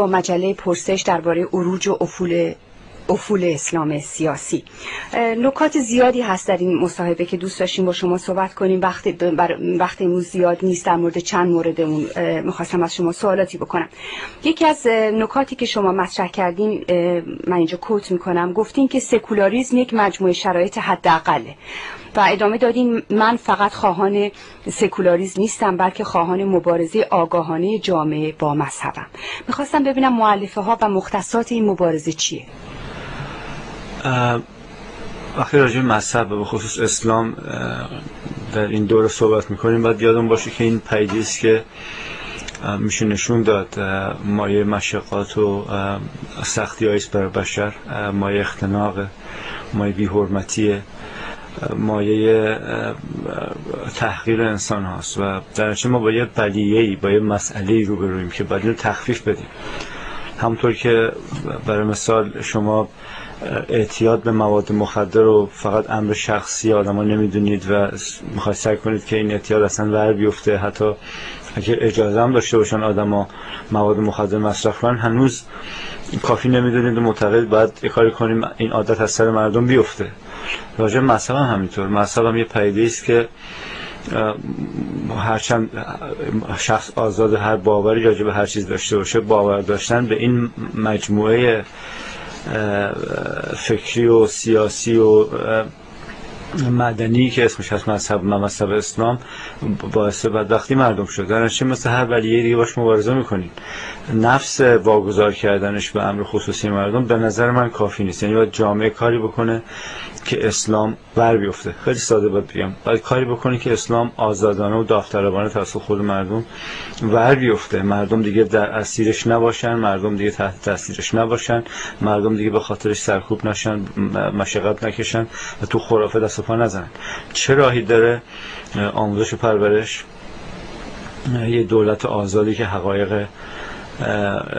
با مجله پرسش درباره عروج و افول افول اسلام سیاسی. نکات زیادی هست در این مصاحبه که دوست داشتیم با شما صحبت کنیم. وقت بر وقت زیاد نیست در مورد چند مورد اون می‌خواستم از شما سوالاتی بکنم. یکی از نکاتی که شما مطرح کردین من اینجا کوت می‌کنم. گفتین که سکولاریزم یک مجموعه شرایط حداقله و ادامه دادین من فقط خواهان سکولاریزم نیستم بلکه خواهان مبارزه آگاهانه جامعه با مذهبم. می‌خواستم ببینم معلفه ها و مختصات این مبارزه چیه؟ وقتی راجع مذهب به خصوص اسلام در این دوره صحبت می‌کنیم باید یادم باشه که این پیدی است که میشه نشون داد مایه مشقات و سختی است برای بشر مایه اختناق مایه بیحرمتیه مایه تحقیر انسان هاست و در ما با یه بلیه با یه مسئله رو برویم که باید تخفیف بدیم. همونطور که برای مثال شما اعتیاد به مواد مخدر رو فقط امر شخصی آدم ها نمی‌دونید و می‌خواید سعی کنید که این اعتیاد اصلا ور بیفته. حتی اگر اجازه هم داشته باشن ها مواد مخدر مصرف کنن هنوز کافی نمی‌دونید و معتقد باید یه کنیم این عادت از سر مردم بیفته. راجع مذهب هم همینطور. مذهب هم یه پیده است که هرچند شخص آزاد هر باوری راجع به هر چیز داشته باشه باور داشتن به این مجموعه فکری و سیاسی و مدنی که اسمش هست مذهب مذهب اسلام باعث بدبختی مردم شد. در مثل هر ولیه دیگه باش مبارزه می‌کنین نفس واگذار کردنش به امر خصوصی مردم به نظر من کافی نیست. یعنی باید جامعه کاری بکنه که اسلام بر بیفته. خیلی ساده باید بگم. باید کاری بکنه که اسلام آزادانه و داوطلبانه توسط خود مردم ور بیفته. مردم دیگه در اسیرش نباشن مردم دیگه تحت تاثیرش نباشن مردم دیگه به خاطرش سرکوب نشن مشقت نکشن و تو خرافه پا نزنن. چه راهی داره؟ آموزش و پرورش. یه دولت آزادی که حقایق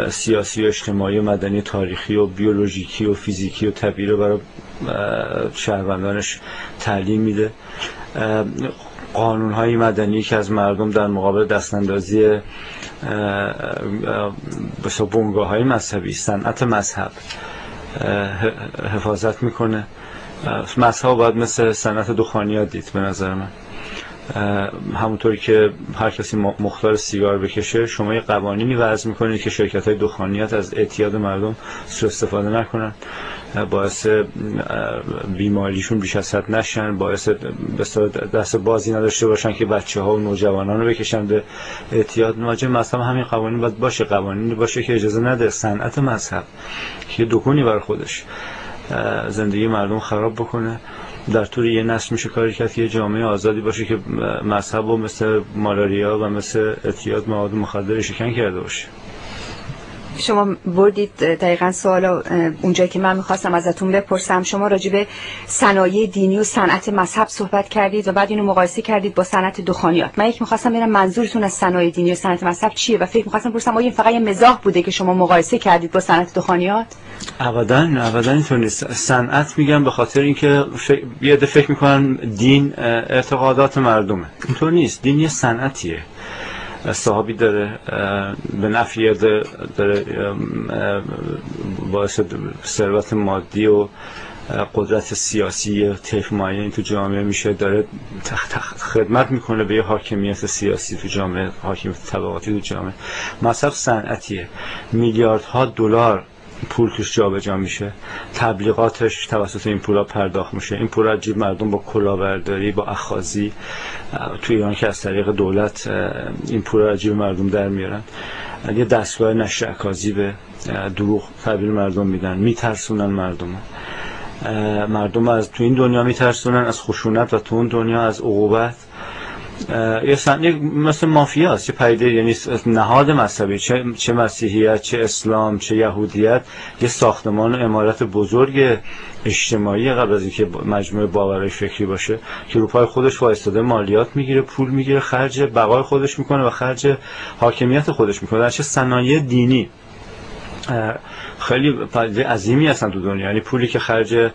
سیاسی و اجتماعی و مدنی تاریخی و بیولوژیکی و فیزیکی و طبیعی رو برای شهروندانش تعلیم میده. قانون های مدنی که از مردم در مقابل دستاندازی بسا بونگاه های مذهبی صنعت مذهب حفاظت می‌کنه. مذهب باید مثل صنعت دخانیات دید به نظر من. همونطوری که هر کسی مختار سیگار بکشه شما یه قوانینی وضع می‌کنید که شرکت های دخانیات از اعتیاد مردم سو استفاده نکنن. باعث بیماریشون بیش از حد نشن باعث دست بازی نداشته باشن که بچه ها و نوجوانان رو بکشن به اعتیاد. مواجه مذهب همین قوانین باید باشه. قوانینی باشه که اجازه نده صنعت مذهب که دکونی بر خودش. زندگی مردم خراب بکنه. در طور یه نسل میشه کاری کرد که یه جامعه آزادی باشه که مذهب و مثل مالاریا و مثل اعتیاد مواد مخدر شکن کرده باشه. شما بردید دقیقا سوال اونجایی که من می‌خواستم ازتون بپرسم. شما راجع به صنایع دینی و صنعت مذهب صحبت کردید و بعد اینو مقایسه کردید با صنعت دخانیات. من یک می‌خواستم ببینم منظورتون از صنایع دینی و صنعت مذهب چیه و فکر می‌خواستم بپرسم آیا این فقط یه مزاح بوده که شما مقایسه کردید با صنعت دخانیات؟ ابدا ابدا اینطور نیست. صنعت میگم به خاطر اینکه یه فکر می‌کنن دین اعتقادات مردمه. اینطور نیست. دین یه صنعتیه. صحابی داره به نفی داره باعث ثروت مادی و قدرت سیاسی طیف معین تو جامعه میشه. داره خدمت می‌کنه به یه حاکمیت سیاسی تو جامعه حاکمیت طبقاتی تو جامعه. مصرف صنعتیه. میلیاردها دلار پول توش جابجا میشه. تبلیغاتش توسط این پولا پرداخت میشه. این پول جیب مردم با کلاهبرداری با اخازی توی ایران که از طریق دولت این پول جیب مردم در میارن. یه دستگاه نشر اکاذی به دروغ تبدیل مردم میدن. میترسونن مردم مردم از تو این دنیا میترسونن از خشونت و تو اون دنیا از عقوبت. یه سن... مثل مافیاست چه پیده یعنی نهاد مذهبی چه... چه مسیحیت چه اسلام چه یهودیت یه ساختمان و امارت بزرگ اجتماعی قبل از اینکه مجموعه باورهای فکری باشه که رو پای خودش وایستاده مالیات می‌گیره پول می‌گیره خرج بقای خودش می‌کنه و خرج حاکمیت خودش می‌کنه. در چه صنایع دینی خیلی پدیده عظیمی هستن تو دنیا. یعنی پولی که خرج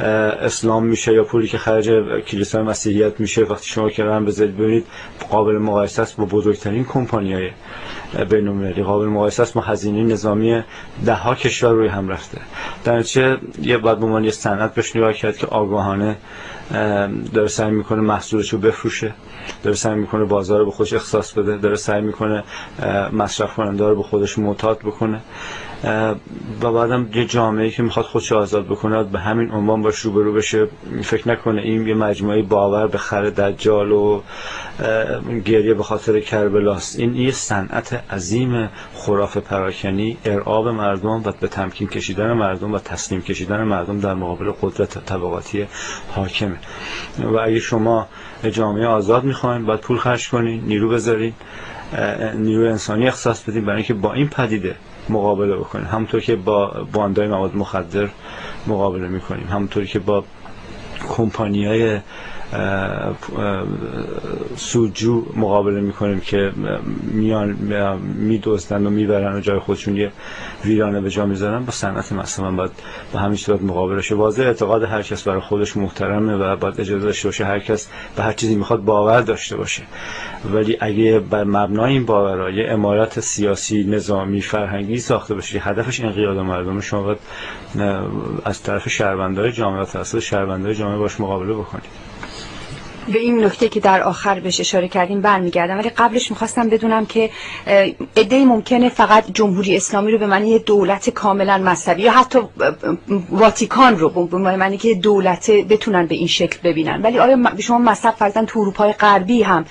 اسلام میشه یا پولی که خرج کلیسای مسیحیت میشه وقتی شما که رقم بذارید ببینید قابل مقایسه است با بزرگترین کمپانیای بین المللی قابل مقایسه است با هزینه نظامی ده ها کشور روی هم رفته. در چه یه بعد به یه صنعت کرد که آگاهانه داره سعی می‌کنه محصولش رو بفروشه داره سعی می‌کنه بازار رو به خودش اختصاص بده داره سعی می‌کنه مصرف کننده رو به خودش معتاد بکنه. و بعدم یه جامعه که می‌خواد خودش آزاد بکنه به همین عنوان باش روبرو بشه. فکر نکنه این یه مجموعه باور به خر دجال و گریه به خاطر کربلاست. این یه صنعت عظیم خراف پراکنی ارعاب مردم و به تمکین کشیدن مردم و تسلیم کشیدن مردم در مقابل قدرت طبقاتی و اگه شما جامعه آزاد می‌خواین باید پول خرج کنین نیرو بذارین نیرو انسانی اختصاص بدین برای اینکه با این پدیده مقابله بکنیم همونطور که با باندای مواد مخدر مقابله می‌کنیم. همونطور که با کمپانی های سوجو مقابله می‌کنیم که میان میدوزدن و می‌برن و جای خودشون یه ویرانه به جا می‌ذارن. با صنعت مثلا باید با همین صورت مقابله شه. واضح اعتقاد هر کس برای خودش محترمه و باید اجازه داشته باشه هر کس به هر چیزی می‌خواد باور داشته باشه. ولی اگه بر مبنای این باورها یه امارت سیاسی نظامی فرهنگی ساخته باشه هدفش انقیاد مردم شما باید از طرف شهروندای جامعه و توسط جامعه باش مقابله بکنید. به این نکته که در آخر بهش اشاره کردیم برمیگردم. ولی قبلش می‌خواستم بدونم که ایده ممکنه فقط جمهوری اسلامی رو به معنی دولت کاملا مذهبی یا حتی واتیکان رو به معنی که دولت بتونن به این شکل ببینن. ولی آیا شما مذهب فرضاً تو اروپای غربی هم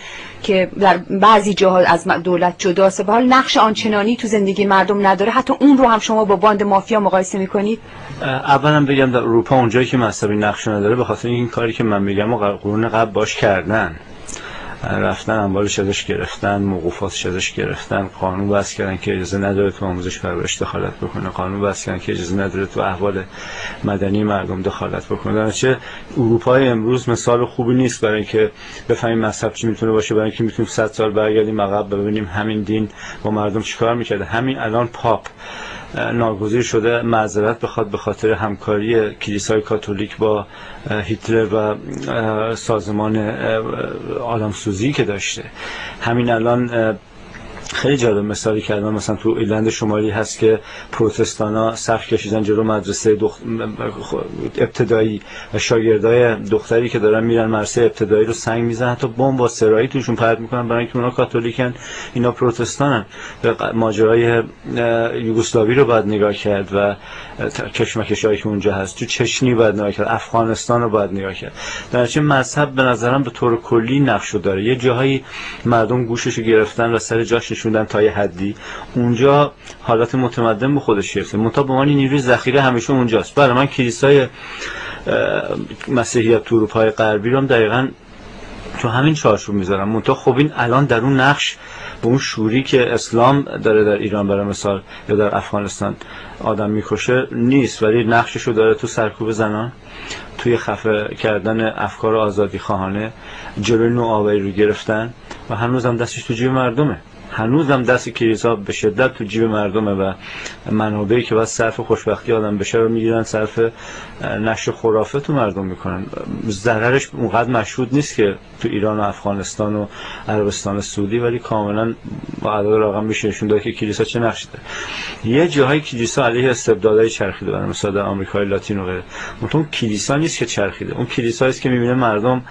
که در بعضی جاها از دولت جداست به حال نقش آنچنانی تو زندگی مردم نداره حتی اون رو هم شما با باند مافیا مقایسه می‌کنید؟ اولا بگم در اروپا اونجایی که مذهبی نقش نداره به خاطر این کاری که من میگم و قرون قبل باش کردن. رفتن اموالش ازش گرفتن موقوفاتش ازش گرفتن. قانون بس کردن که اجازه نداره تو آموزش پرورش دخالت بکنه. قانون بس کردن که اجازه نداره تو احوال مدنی مردم دخالت بکنه. چه اروپای امروز مثال خوبی نیست برای اینکه بفهمیم مذهب چی می‌تونه باشه برای اینکه می‌تونیم 100 سال برگردیم عقب ببینیم همین دین با مردم چیکار می‌کرده. همین الان پاپ ناگزیر شده معذرت بخواد به خاطر همکاری کلیسای کاتولیک با هیتلر و سازمان آدمسوزی که داشته. همین الان خیلی جالب مثالی کردن. مثلا تو ایلند شمالی هست که پروتستان ها صف کشیدن جلو مدرسه دخ... ابتدایی و شاگردای دختری که دارن میرن مدرسه ابتدایی رو سنگ می‌زنن. حتی بمب با سرایی توشون پرت می‌کنن برای اینکه اونا کاتولیکن. اینا پروتستانن. ماجرای یوگسلاوی رو باید نگاه کرد و کشمکش هایی که اونجا هست تو چشنی باید نگاه کرد. افغانستان رو باید نگاه کرد. در مذهب به نظرم به طور کلی نقش داره. یه جاهایی مردم گوشش گرفتن و سر جاش نشوندن تا یه حدی. اونجا حالت متمدن به خودش گرفته. منتها به معنی نیروی ذخیره همیشه اونجاست. برای من کلیسای مسیحیت تو اروپای غربی رو هم دقیقا تو همین چارچوب می‌ذارم. منتها خب این الان در اون نقش به اون شوری که اسلام داره در ایران برای مثال یا در افغانستان آدم می‌کشه نیست. ولی نقششو داره تو سرکوب زنان توی خفه کردن افکار آزادی خواهانه جلوی نوآوری رو گرفتن و هنوز هم دستش تو جیب مردمه. هنوز هم دست کلیسا به شدت تو جیب مردمه و منابعی که باید صرف خوشبختی آدم بشه رو می‌گیرن صرف نشر خرافه تو مردم می‌کنن. ضررش اونقدر مشهود نیست که تو ایران و افغانستان و عربستان سعودی ولی کاملا با عدد رقم میشه نشون داده که کلیسا چه نقشی داره. یه جاهای کلیسا علیه استبدادهای چرخیده برای مثلا آمریکای لاتین و غیره. اون کلیسا نیست که چرخیده. اون کلیسا است که می‌بینه مردم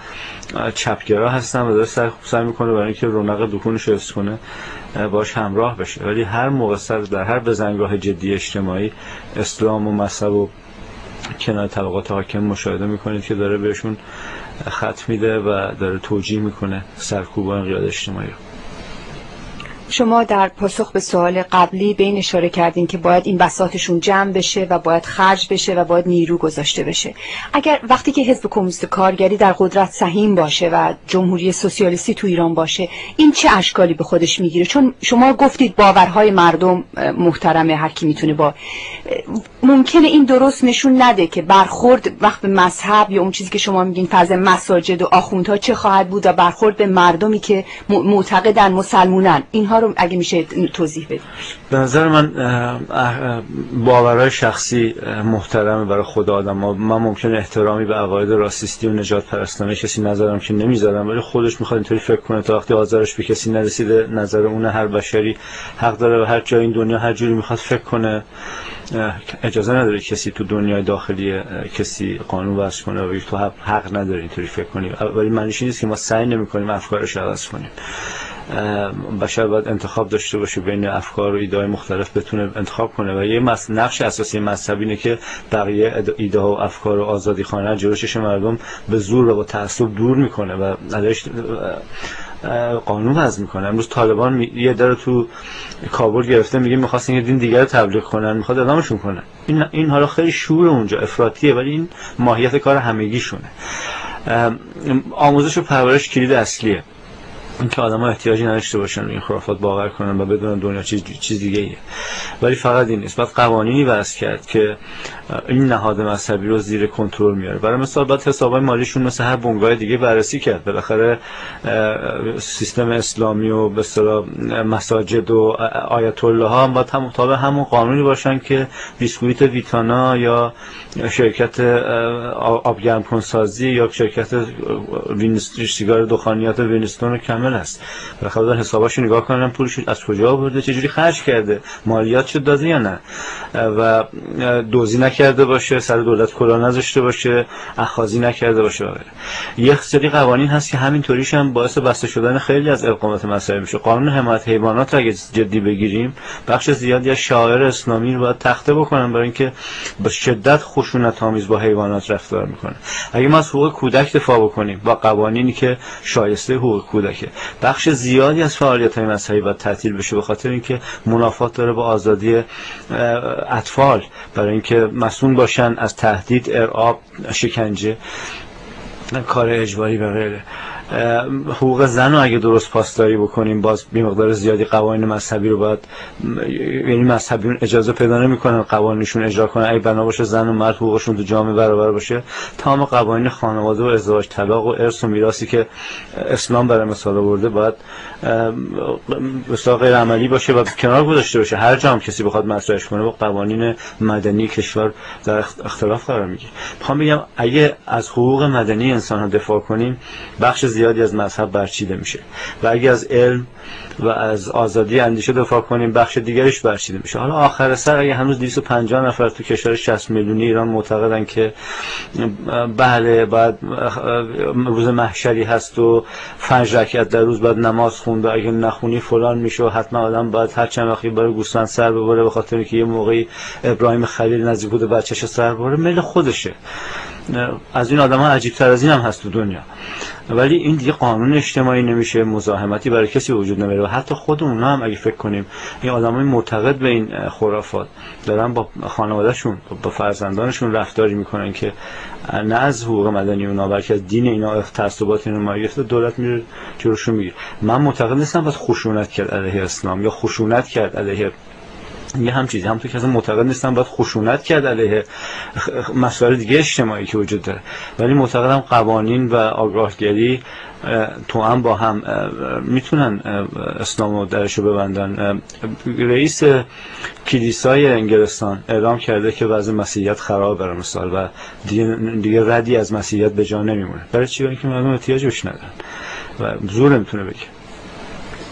چپگرا هستن و داره سعی می‌کنه برای اینکه رونق دکونش حفظ کنه. باش همراه بشه. ولی هر موقع سر در هر بزنگاه جدی اجتماعی اسلام و مذهب و کنار طبقات حاکم مشاهده می‌کنید که داره بهشون خط میده و داره توجیه می‌کنه سرکوب و انقیاد اجتماعی رو. شما در پاسخ به سوال قبلی به این اشاره کردین که باید این بساطشون جمع بشه و باید خرج بشه و باید نیرو گذاشته بشه. اگر وقتی که حزب کمونیست کارگری در قدرت سهیم باشه و جمهوری سوسیالیستی تو ایران باشه این چه اشکالی به خودش می‌گیره؟ چون شما گفتید باورهای مردم محترمه هر کی می‌تونه با ممکنه این درست نشون نده که برخورد وقت به مذهب یا اون چیزی که شما میگین فرض مساجد و آخوندها چه خواهد بود و برخورد به مردمی که معتقدن مسلمونن اینها رو اگه میشه توضیح بدید به نظر من باورهای شخصی محترمه برای خود آدم. من ممکن احترامی به عقاید راسیستی و نجات پرستانه کسی نظرم که نمی‌ذارم ولی خودش می‌خواد اینطوری فکر کنه تا وقتی آزارش به کسی نرسیده نظر اون هر بشری حق داره و هر جای این دنیا هر جوری می‌خواد فکر کنه. اجازه نداره کسی تو دنیای داخلی کسی قانون وضع کنه و تو حق نداره اینطوری فکر کنی. ولی معنیش نیست که ما سعی نمی‌کنیم افکارش عوض کنیم. بشر باید انتخاب داشته باشه بین افکار و ایده مختلف بتونه انتخاب کنه. و یه نقش اساسی مذهبی اینه که بقیه ایده ها و افکار و آزادی خانه جلوشش مردم به زور و با تعصب دور می‌کنه و ازش قانون وضع می‌کنه. امروز طالبان یه در تو کابل گرفته میگه می‌خواستن یه دین دیگر تبلیغ کنن می‌خواد ادامشون کنن این این حالا خیلی شور اونجا افراطیه ولی این ماهیت کار همگیشونه. آموزش و پرورش کلید اصلیه. اینکه آدم ها احتیاجی نداشته باشن این خرافات باور کنن و بدون دنیا چیز, چیز دیگه ایه ولی فقط این نیست. باید قوانینی وضع کرد که این نهاد مذهبی رو زیر کنترل میاره. برای مثال باید حسابای مالیشون مثل هر بنگاه دیگه بررسی کرد. بالاخره سیستم اسلامی و به اصطلاح مساجد و آیت الله ها باید هم مطابق همون قانونی باشن که بیسکویت ویتانا یا شرکت آبگرم کنسازی یا شرکت سیگار دخانیات وینستون رو کامل است. بالاخره حساباشو نگاه کنن پولش از کجا آورده چه جوری خرج کرده مالیات شد داده یا نه. و دوزی نکرده باشه سر دولت کلا نذاشته باشه اخاذی نکرده باشه یه سری قوانین هست که همینطوریش هم باعث بسته شدن خیلی از اقامت مسائل میشه. قانون حمایت حیوانات اگه جدی بگیریم بخش زیادی از شاعر اسلامی رو باید تخته بکنن برای اینکه به شدت خشونت آمیز با حیوانات رفتار می‌کنه. اگه ما از حقوق کودک دفاع بکنیم با قوانینی که شایسته حقوق کودکه. بخش زیادی از فعالیت های مذهبی باید تعطیل بشه به خاطر اینکه منافات داره با آزادی اطفال. برای اینکه مسئول باشن از تهدید ارعاب شکنجه کار اجباری و غیره. حقوق زن رو اگه درست پاسداری بکنیم باز بی مقدار زیادی قوانین مذهبی رو باید یعنی مذهبیون اجازه پیدا نمی‌کنن قوانینشون اجرا کنن اگه بنا باشه زن و مرد حقوقشون تو جامعه برابر باشه. تمام قوانین خانواده و ازدواج طلاق و ارث و میراثی که اسلام برای مثال آورده باید به غیر عملی باشه و کنار گذاشته باشه. هر جام کسی بخواد مطرحش کنه با قوانین مدنی کشور در اختلاف قرار می‌گیره. می‌خوام بگم اگه از حقوق مدنی انسان ها دفاع کنیم بخش زیادی از مذهب برچیده میشه. و اگه از علم و از آزادی اندیشه دفاع کنیم بخش دیگرش برچیده میشه. حالا آخر سر اگه هنوز 250 نفر تو کشور 60 میلیونی ایران معتقدن که بله بعد روز محشری هست و پنج رکعت در روز بعد نماز خوند و اگه نخونی فلان میشه و حتما آدم باید هر چند وقتی برای گوسفند سر ببره به خاطر که یه موقعی ابراهیم خلیل نزدیک بوده بچه‌ش سر ببره. میل خودشه. از این آدم ها عجیب تر از این هم هست تو دنیا. ولی این دیگه قانون اجتماعی نمیشه مزاحمتی برای کسی وجود نمیره و حتی خود اونا هم اگه فکر کنیم این آدمای معتقد به این خرافات دارن با خانوادهشون با فرزندانشون رفتاری می‌کنن که نه از حقوق مدنی اونا بلکه از دین اینا تعصبات اینا ما دولت میره جلوشون می‌گیره. من معتقد نیستم باید خشونت کرد علیه اسلام یا خشونت کرد علیه یه هم چیزی هم تو که معتقد نیستم باید خشونت کرد علیه مسائل دیگه اجتماعی که وجود داره. ولی معتقدم قوانین و آگاهگری تو هم با هم می‌تونن اسلام و درشو ببندن. رئیس کلیسای انگلستان اعلام کرده که وضع مسیحیت خراب برای مثال و دیگه, ردی از مسیحیت به جا نمیمونه. برای چی؟ برای که مردم احتیاج ندارن. و زور نمی‌تونه بگه